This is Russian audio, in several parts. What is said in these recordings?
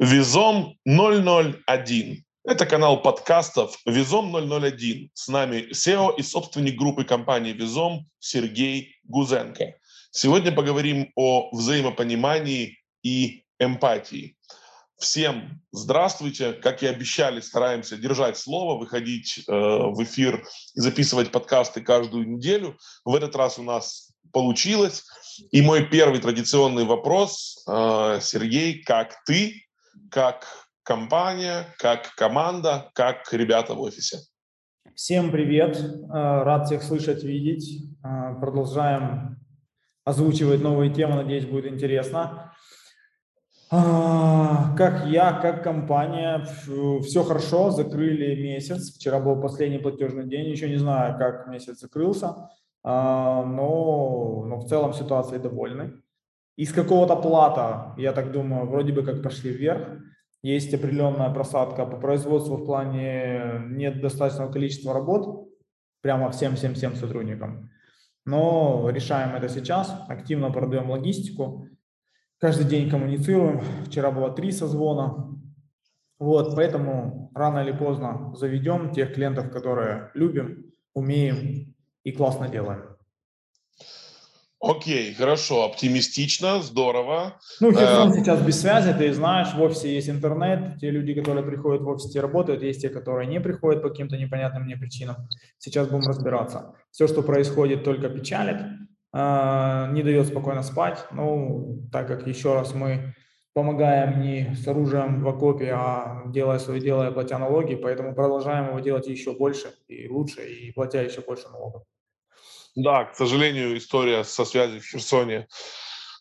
Визом 001. Это канал подкастов Визом 001. С нами SEO и собственник группы компании Визом Сергей Гузенко. Сегодня поговорим о взаимопонимании и эмпатии. Всем здравствуйте. Как и обещали, стараемся держать слово, выходить э, в эфир и записывать подкасты каждую неделю. В этот раз у нас получилось. И мой первый традиционный вопрос, э, Сергей, как ты как компания, как команда, как ребята в офисе. Всем привет, э, рад всех слышать, видеть. Э, продолжаем озвучивать новые темы, надеюсь, будет интересно. Э, как я, как компания, все хорошо, закрыли месяц. Вчера был последний платежный день, еще не знаю, как месяц закрылся, но, но в целом ситуацией довольны из какого-то плата, я так думаю, вроде бы как пошли вверх. Есть определенная просадка по производству в плане нет достаточного количества работ прямо всем-всем-всем сотрудникам. Но решаем это сейчас, активно продаем логистику, каждый день коммуницируем. Вчера было три созвона. Вот, поэтому рано или поздно заведем тех клиентов, которые любим, умеем и классно делаем. Окей, хорошо, оптимистично, здорово. Ну, Херсон э, сейчас без связи, ты знаешь, в офисе есть интернет, те люди, которые приходят в офис, те работают, есть те, которые не приходят по каким-то непонятным мне причинам. Сейчас будем разбираться. Все, что происходит, только печалит, э, не дает спокойно спать. Ну, так как еще раз мы помогаем не с оружием в окопе, а делая свое дело и платя налоги, поэтому продолжаем его делать еще больше и лучше, и платя еще больше налогов. Да, к сожалению, история со связью в Херсоне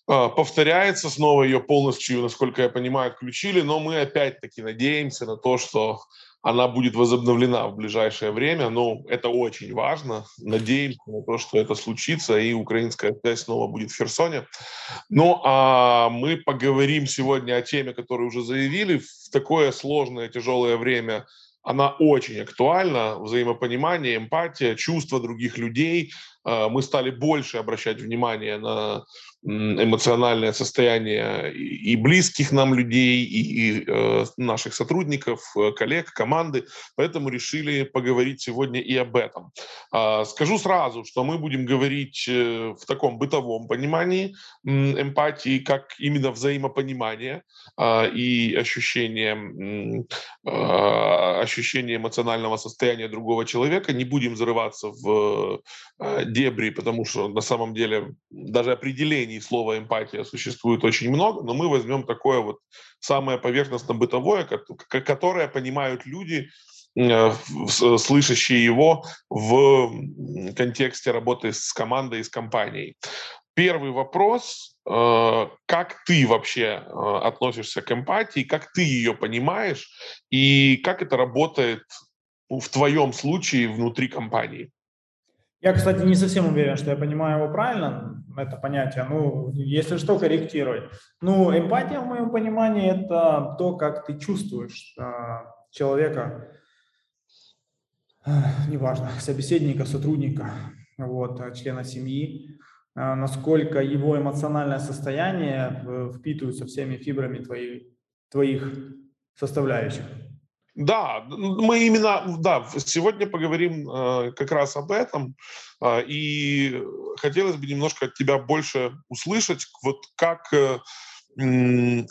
а, повторяется, снова ее полностью, насколько я понимаю, отключили, но мы опять-таки надеемся на то, что она будет возобновлена в ближайшее время. Но это очень важно. Надеемся на то, что это случится, и украинская связь снова будет в Херсоне. Ну, а мы поговорим сегодня о теме, которую уже заявили. В такое сложное, тяжелое время она очень актуальна. Взаимопонимание, эмпатия, чувства других людей. А, мы стали больше обращать внимание на эмоциональное состояние и близких нам людей, и, э, наших сотрудников, э, коллег, команды. Поэтому решили поговорить сегодня и об этом. А, скажу сразу, что мы будем говорить э, в таком бытовом понимании эмпатии, как именно взаимопонимание а, и ощущение, ощущение эмоционального состояния другого человека. Не будем зарываться в дебри, потому что на самом деле даже определений слова эмпатия существует очень много, но мы возьмем такое вот самое поверхностно-бытовое, которое понимают люди, э, слышащие его в контексте работы с командой и с компанией. Первый вопрос, э, как ты вообще э, относишься к эмпатии, как ты ее понимаешь и как это работает в твоем случае внутри компании? Я, кстати, не совсем уверен, что я понимаю его правильно, это понятие. Ну, если что, корректировать. Ну, эмпатия, в моем понимании, это то, как ты чувствуешь э, человека, э, неважно, собеседника, сотрудника, вот, члена семьи, э, насколько его эмоциональное состояние впитывается всеми фибрами твоих, твоих составляющих. Да, мы именно, да, сегодня поговорим э, как раз об этом, э, и хотелось бы немножко от тебя больше услышать, вот как э,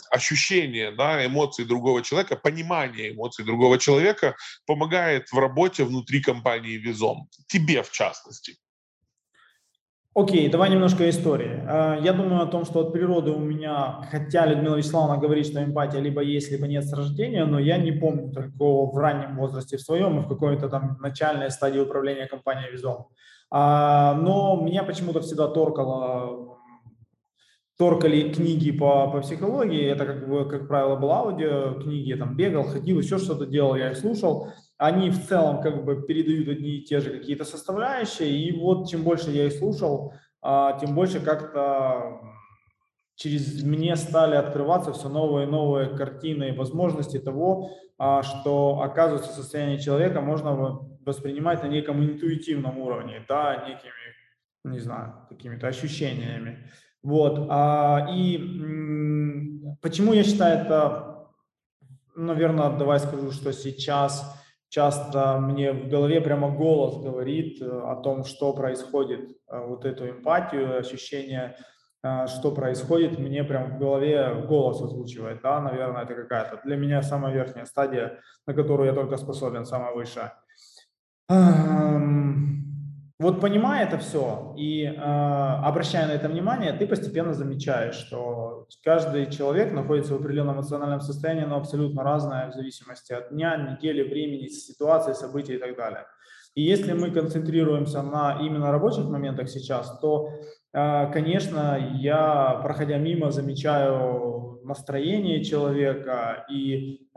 ощущение, да, эмоций другого человека, понимание эмоций другого человека помогает в работе внутри компании Визом, тебе в частности. Окей, давай немножко истории. А, я думаю о том, что от природы у меня, хотя Людмила Вячеславовна говорит, что эмпатия либо есть, либо нет с рождения, но я не помню такого в раннем возрасте в своем и в какой-то там начальной стадии управления компанией Визом. А, но меня почему-то всегда торкало торкали книги по, по психологии, это как бы, как правило, было аудио, книги, я там бегал, ходил, еще что-то делал, я их слушал, они в целом как бы передают одни и те же какие-то составляющие, и вот чем больше я их слушал, а, тем больше как-то через мне стали открываться все новые и новые картины и возможности того, а, что оказывается состояние человека можно воспринимать на неком интуитивном уровне, да, некими, не знаю, какими-то ощущениями. Вот. А, и почему я считаю это наверное, давай скажу, что сейчас часто мне в голове прямо голос говорит э, о том, что происходит, э, вот эту эмпатию, ощущение, э, что происходит, мне прям в голове голос озвучивает, да, наверное, это какая-то для меня самая верхняя стадия, на которую я только способен, самая высшая. Вот понимая это все и э, обращая на это внимание, ты постепенно замечаешь, что каждый человек находится в определенном эмоциональном состоянии, но абсолютно разное в зависимости от дня, недели, времени, ситуации, событий и так далее. И если мы концентрируемся на именно рабочих моментах сейчас, то а, конечно, я, проходя мимо, замечаю настроение человека, и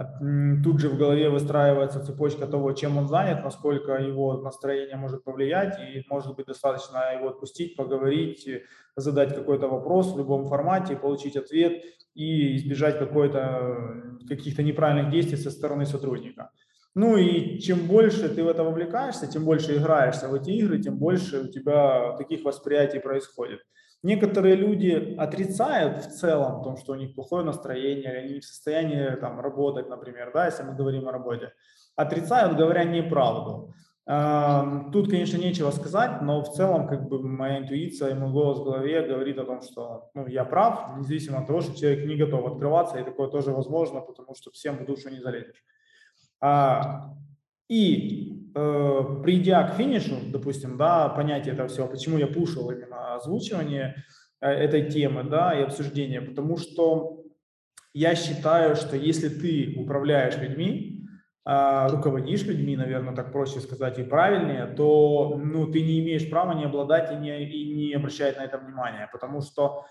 тут же в голове выстраивается цепочка того, чем он занят, насколько его настроение может повлиять, и может быть достаточно его отпустить, поговорить, задать какой-то вопрос в любом формате, получить ответ и избежать каких-то неправильных действий со стороны сотрудника. Ну и чем больше ты в это вовлекаешься, тем больше играешься в эти игры, тем больше у тебя таких восприятий происходит. Некоторые люди отрицают в целом том, что у них плохое настроение, они не в состоянии там, работать, например, да, если мы говорим о работе. Отрицают, говоря неправду. Тут, конечно, нечего сказать, но в целом как бы моя интуиция и мой голос в голове говорит о том, что ну, я прав, независимо от того, что человек не готов открываться, и такое тоже возможно, потому что всем в душу не залезешь. А, и э, придя к финишу, допустим, да, понять это все, почему я пушил именно озвучивание э, этой темы, да, и обсуждение, потому что я считаю, что если ты управляешь людьми, э, руководишь людьми, наверное, так проще сказать и правильнее, то ну, ты не имеешь права не обладать и не, и не обращать на это внимание, потому что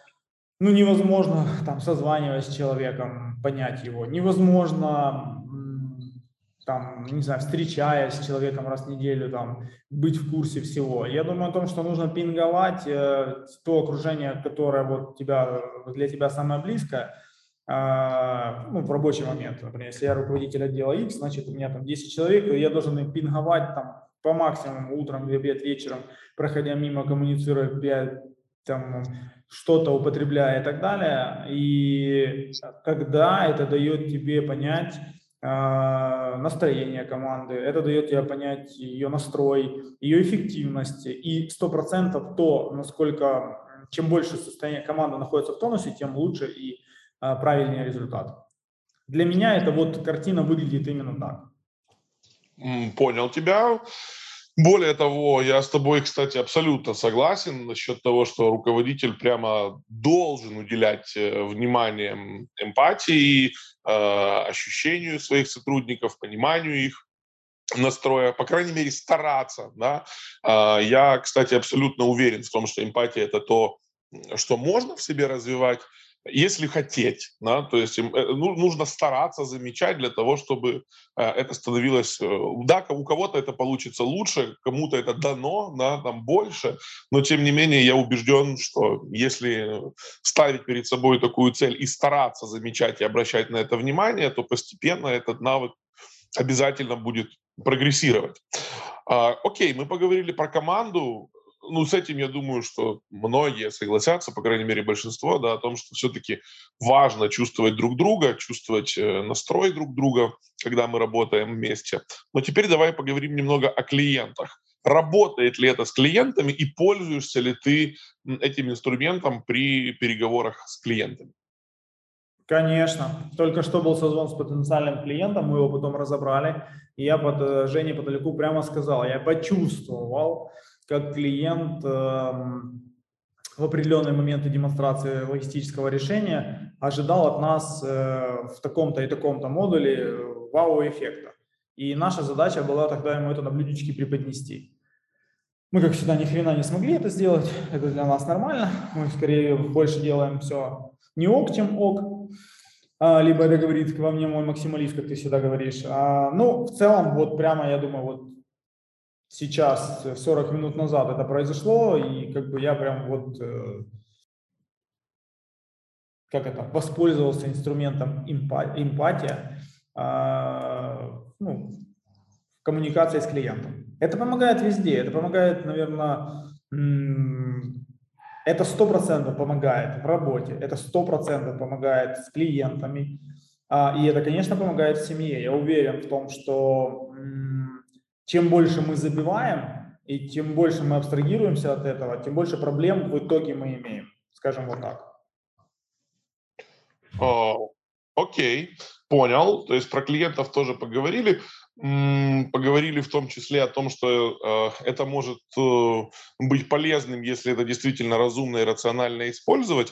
ну, невозможно там созваниваясь с человеком понять его, невозможно там, не знаю, встречаясь с человеком раз в неделю, там, быть в курсе всего. Я думаю о том, что нужно пинговать э, то окружение, которое вот тебя, для тебя самое близкое, э, ну, в рабочий момент. Например, если я руководитель отдела X, значит, у меня там 10 человек, и я должен пинговать там по максимуму утром, обед, вечером, проходя мимо, коммуницируя, 5, там, что-то употребляя и так далее. И тогда это дает тебе понять, настроение команды, это дает тебе понять ее настрой, ее эффективность и сто процентов то, насколько чем больше состояние команды находится в тонусе, тем лучше и а, правильнее результат. Для меня эта вот картина выглядит именно так. Понял тебя. Более того, я с тобой, кстати, абсолютно согласен насчет того, что руководитель прямо должен уделять э, внимание эмпатии, э, ощущению своих сотрудников, пониманию их настроя, по крайней мере, стараться. Да? А, я, кстати, абсолютно уверен в том, что эмпатия – это то, что можно в себе развивать, если хотеть, да, то есть э, ну, нужно стараться замечать для того, чтобы э, это становилось, э, да, у кого-то это получится лучше, кому-то это дано, да, там больше, но тем не менее я убежден, что если ставить перед собой такую цель и стараться замечать и обращать на это внимание, то постепенно этот навык обязательно будет прогрессировать. А, окей, мы поговорили про команду, ну, с этим, я думаю, что многие согласятся, по крайней мере, большинство, да, о том, что все-таки важно чувствовать друг друга, чувствовать э, настрой друг друга, когда мы работаем вместе. Но теперь давай поговорим немного о клиентах. Работает ли это с клиентами и пользуешься ли ты этим инструментом при переговорах с клиентами? Конечно. Только что был созвон с потенциальным клиентом, мы его потом разобрали. И я под э, Жене Подалеку прямо сказал, я почувствовал, как клиент эм, в определенные моменты демонстрации логистического решения ожидал от нас э, в таком-то и таком-то модуле э, вау-эффекта. И наша задача была тогда ему это на блюдечке преподнести. Мы, как всегда, ни хрена не смогли это сделать. Это для нас нормально. Мы скорее больше делаем все не ок, чем ок. А, либо это говорит во мне мой максималист, как ты всегда говоришь. А, ну, в целом, вот прямо, я думаю, вот сейчас, 40 э, минут назад это произошло, и как бы я прям вот, э, как это, воспользовался инструментом эмпатия, а, ну, коммуникации с клиентом. Это помогает везде, это помогает, наверное, это сто процентов помогает в работе, это сто процентов помогает с клиентами, А, и это, конечно, помогает семье. Я уверен в том, что чем больше мы забиваем, и тем больше мы абстрагируемся от этого, тем больше проблем в итоге мы имеем. Скажем вот так. О, окей, понял. То есть про клиентов тоже поговорили. Поговорили в том числе о том, что э, это может э, быть полезным, если это действительно разумно и рационально использовать.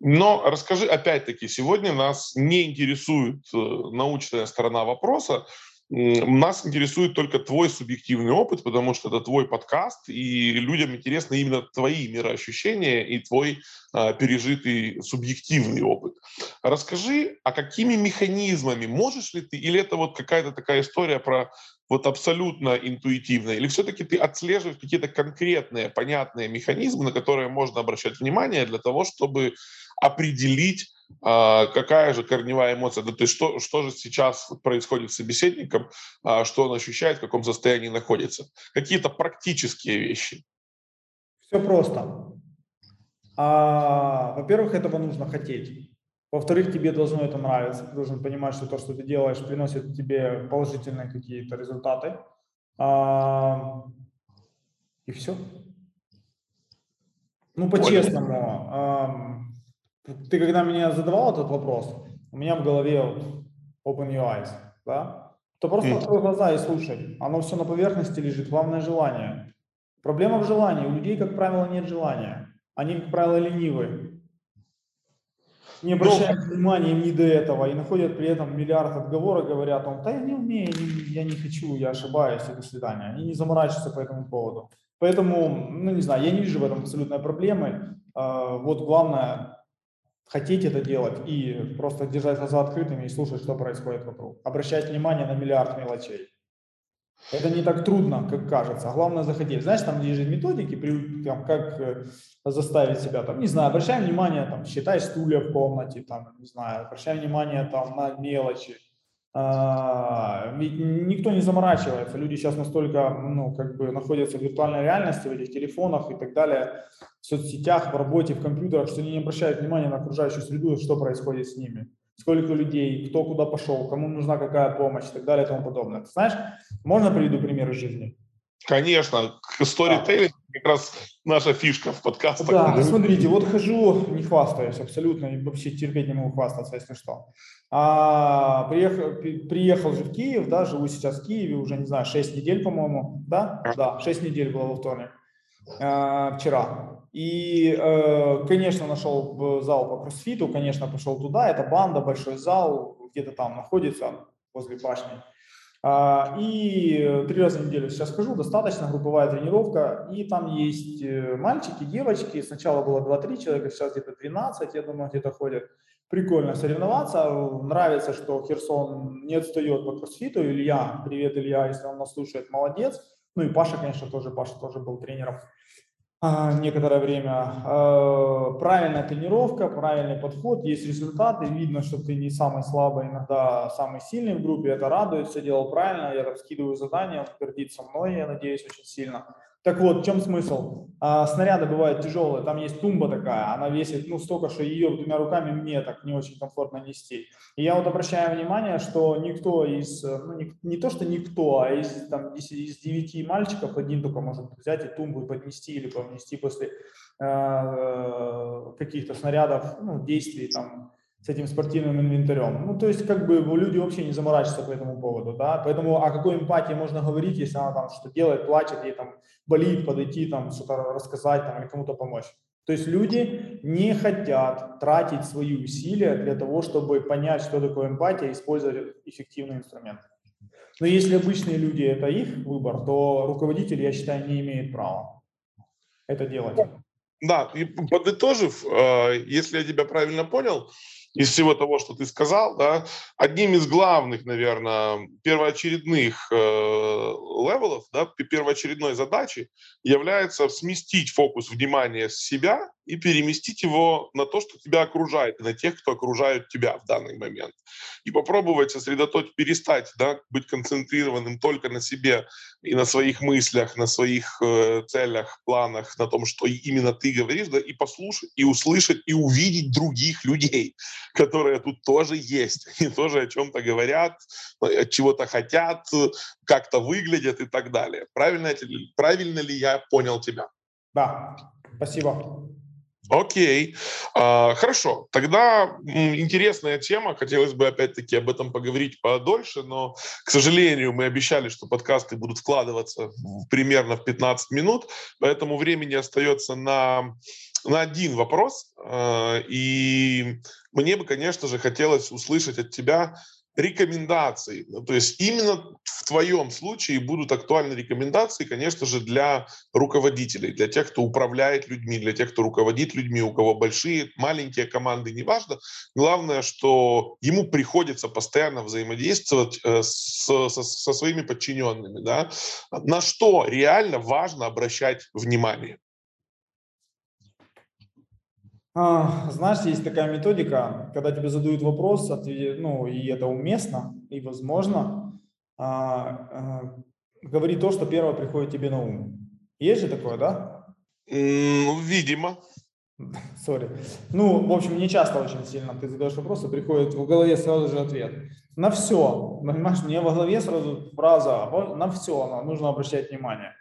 Но расскажи, опять-таки, сегодня нас не интересует э, научная сторона вопроса, нас интересует только твой субъективный опыт, потому что это твой подкаст, и людям интересны именно твои мироощущения и твой а, пережитый субъективный опыт. Расскажи, а какими механизмами можешь ли ты, или это вот какая-то такая история про вот абсолютно интуитивно, или все-таки ты отслеживаешь какие-то конкретные, понятные механизмы, на которые можно обращать внимание для того, чтобы определить какая же корневая эмоция, да, то есть что, что же сейчас происходит с собеседником, а, что он ощущает, в каком состоянии находится. Какие-то практические вещи. Все просто. А, во-первых, этого нужно хотеть. Во-вторых, тебе должно это нравиться. Ты должен понимать, что то, что ты делаешь, приносит тебе положительные какие-то результаты. А, и все. Ну, по-честному. Ты когда меня задавал этот вопрос, у меня в голове open your eyes, да? То просто открой глаза и слушай. Оно все на поверхности лежит, главное желание. Проблема в желании. У людей, как правило, нет желания. Они, как правило, ленивые. Не обращают Но... внимания им не до этого и находят при этом миллиард отговорок, говорят он, да я не умею, я не хочу, я ошибаюсь, и до свидания. Они не заморачиваются по этому поводу. Поэтому, ну не знаю, я не вижу в этом абсолютной проблемы. А, вот главное хотеть это делать и просто держать глаза открытыми и слушать, что происходит вокруг. Обращать внимание на миллиард мелочей. Это не так трудно, как кажется. А главное захотеть. Знаешь, там есть методики, там, как э, заставить себя, там, не знаю, обращай внимание, там, считай стулья в комнате, там, не знаю, обращай внимание там, на мелочи. А, ведь никто не заморачивается. Люди сейчас настолько, ну, как бы находятся в виртуальной реальности, в этих телефонах и так далее, в соцсетях, в работе, в компьютерах, что они не обращают внимания на окружающую среду, что происходит с ними. Сколько людей, кто куда пошел, кому нужна какая помощь и так далее и тому подобное. Ты знаешь, можно приведу пример из жизни? Конечно, сторителлинг да. Как раз наша фишка в подкастах. Да, смотрите, вот хожу, не хвастаюсь абсолютно, вообще терпеть не могу хвастаться, если что. А, приехал, приехал же в Киев, да, живу сейчас в Киеве, уже, не знаю, 6 недель, по-моему, да? Да, 6 недель было во вторник, а, вчера. И, э, конечно, нашел зал по кроссфиту, конечно, пошел туда, это банда, большой зал, где-то там находится, возле башни. А, и три раза в неделю сейчас хожу, достаточно, групповая тренировка. И там есть э, мальчики, девочки. Сначала было 2-3 человека, сейчас где-то 12, я думаю, где-то ходят. Прикольно соревноваться. Нравится, что Херсон не отстает по кроссфиту. Илья, привет, Илья, если он нас слушает, молодец. Ну и Паша, конечно, тоже, Паша тоже был тренером. А, некоторое время. А, правильная тренировка, правильный подход, есть результаты, видно, что ты не самый слабый, иногда самый сильный в группе, это радует, все делал правильно, я там скидываю задания, он гордится мной, я надеюсь, очень сильно. Так вот, в чем смысл? А, снаряды бывают тяжелые, там есть тумба такая, она весит ну столько, что ее двумя руками мне так не очень комфортно нести. И я вот обращаю внимание, что никто из, ну не, не то что никто, а из, там, из, из девяти мальчиков один только может взять и тумбу поднести или повнести после э, каких-то снарядов, ну, действий там с этим спортивным инвентарем. Ну, то есть, как бы люди вообще не заморачиваются по этому поводу, да, поэтому о какой эмпатии можно говорить, если она там что делает, плачет, ей там болит, подойти, там что-то рассказать там или кому-то помочь. То есть люди не хотят тратить свои усилия для того, чтобы понять, что такое эмпатия, использовать эффективный инструмент. Но если обычные люди – это их выбор, то руководитель, я считаю, не имеет права это делать. Да, и подытожив, э, если я тебя правильно понял, из всего того, что ты сказал, да, одним из главных, наверное, первоочередных э, level ов, да, первоочередной задачи является сместить фокус внимания с себя и переместить его на то, что тебя окружает, на тех, кто окружают тебя в данный момент. И попробовать сосредоточить, перестать да, быть концентрированным только на себе и на своих мыслях, на своих э, целях, планах, на том, что именно ты говоришь, да, и послушать, и услышать, и увидеть других людей которые тут тоже есть. Они тоже о чем-то говорят, от чего-то хотят, как-то выглядят и так далее. Правильно, правильно ли я понял тебя? Да, спасибо. Окей, а, хорошо. Тогда интересная тема. Хотелось бы опять-таки об этом поговорить подольше, но, к сожалению, мы обещали, что подкасты будут складываться примерно в 15 минут, поэтому времени остается на, на один вопрос. А, и мне бы, конечно же, хотелось услышать от тебя рекомендаций. Ну, то есть именно в твоем случае будут актуальны рекомендации, конечно же, для руководителей, для тех, кто управляет людьми, для тех, кто руководит людьми, у кого большие, маленькие команды, неважно. Главное, что ему приходится постоянно взаимодействовать э, с, со, со своими подчиненными. Да? На что реально важно обращать внимание? А, знаешь, есть такая методика, когда тебе задают вопрос, ну, и это уместно, и возможно, а, а, говори то, что первое приходит тебе на ум. Есть же такое, да? Ну, видимо. Сори. Ну, в общем, не часто очень сильно ты задаешь вопрос, и приходит в голове сразу же ответ. На все. Понимаешь, не во голове сразу фраза, а на все нужно обращать внимание.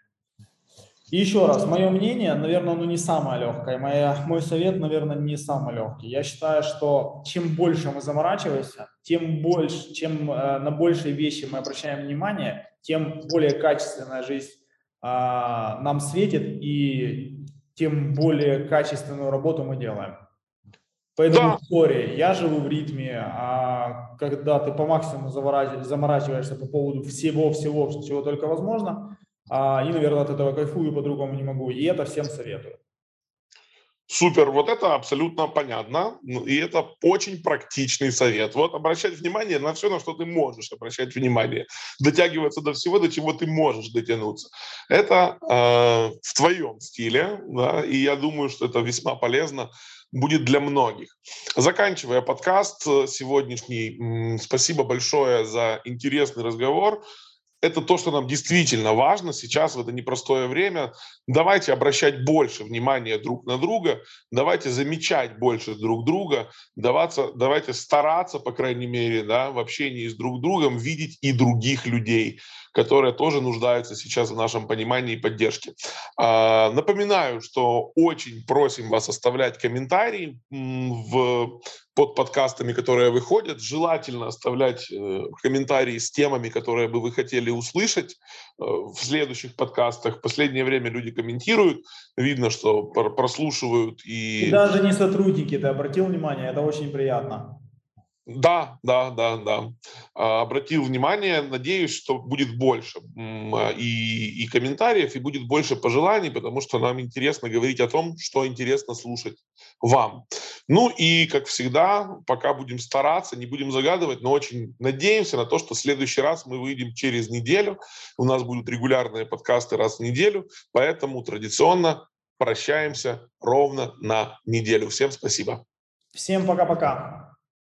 И еще раз, мое мнение, наверное, оно не самое легкое. Моя, мой совет, наверное, не самый легкий. Я считаю, что чем больше мы заморачиваемся, тем больше, чем э, на большие вещи мы обращаем внимание, тем более качественная жизнь э, нам светит и тем более качественную работу мы делаем. Поэтому, да. sorry, я живу в ритме, а когда ты по максимуму заморачиваешься по поводу всего-всего, чего только возможно, а, и, наверное, от этого кайфую, по-другому не могу. И это всем советую. Супер, вот это абсолютно понятно, ну, и это очень практичный совет. Вот обращать внимание на все, на что ты можешь обращать внимание, дотягиваться до всего, до чего ты можешь дотянуться. Это э, в твоем стиле, да, и я думаю, что это весьма полезно будет для многих. Заканчивая подкаст э, сегодняшний, спасибо большое за интересный разговор это то, что нам действительно важно. Сейчас в это непростое время. Давайте обращать больше внимания друг на друга, давайте замечать больше друг друга, даваться, давайте стараться, по крайней мере, да, в общении с друг другом видеть и других людей, которые тоже нуждаются сейчас в нашем понимании и поддержке. А, напоминаю, что очень просим вас оставлять комментарии в под подкастами, которые выходят. Желательно оставлять э, комментарии с темами, которые бы вы хотели услышать э, в следующих подкастах. В последнее время люди комментируют, видно, что прослушивают. И, и даже не сотрудники, ты обратил внимание, это очень приятно. Да, да, да, да. А, обратил внимание, надеюсь, что будет больше а, и, и комментариев, и будет больше пожеланий, потому что нам интересно говорить о том, что интересно слушать вам. Ну и, как всегда, пока будем стараться, не будем загадывать, но очень надеемся на то, что в следующий раз мы выйдем через неделю. У нас будут регулярные подкасты раз в неделю, поэтому традиционно прощаемся ровно на неделю. Всем спасибо. Всем пока-пока.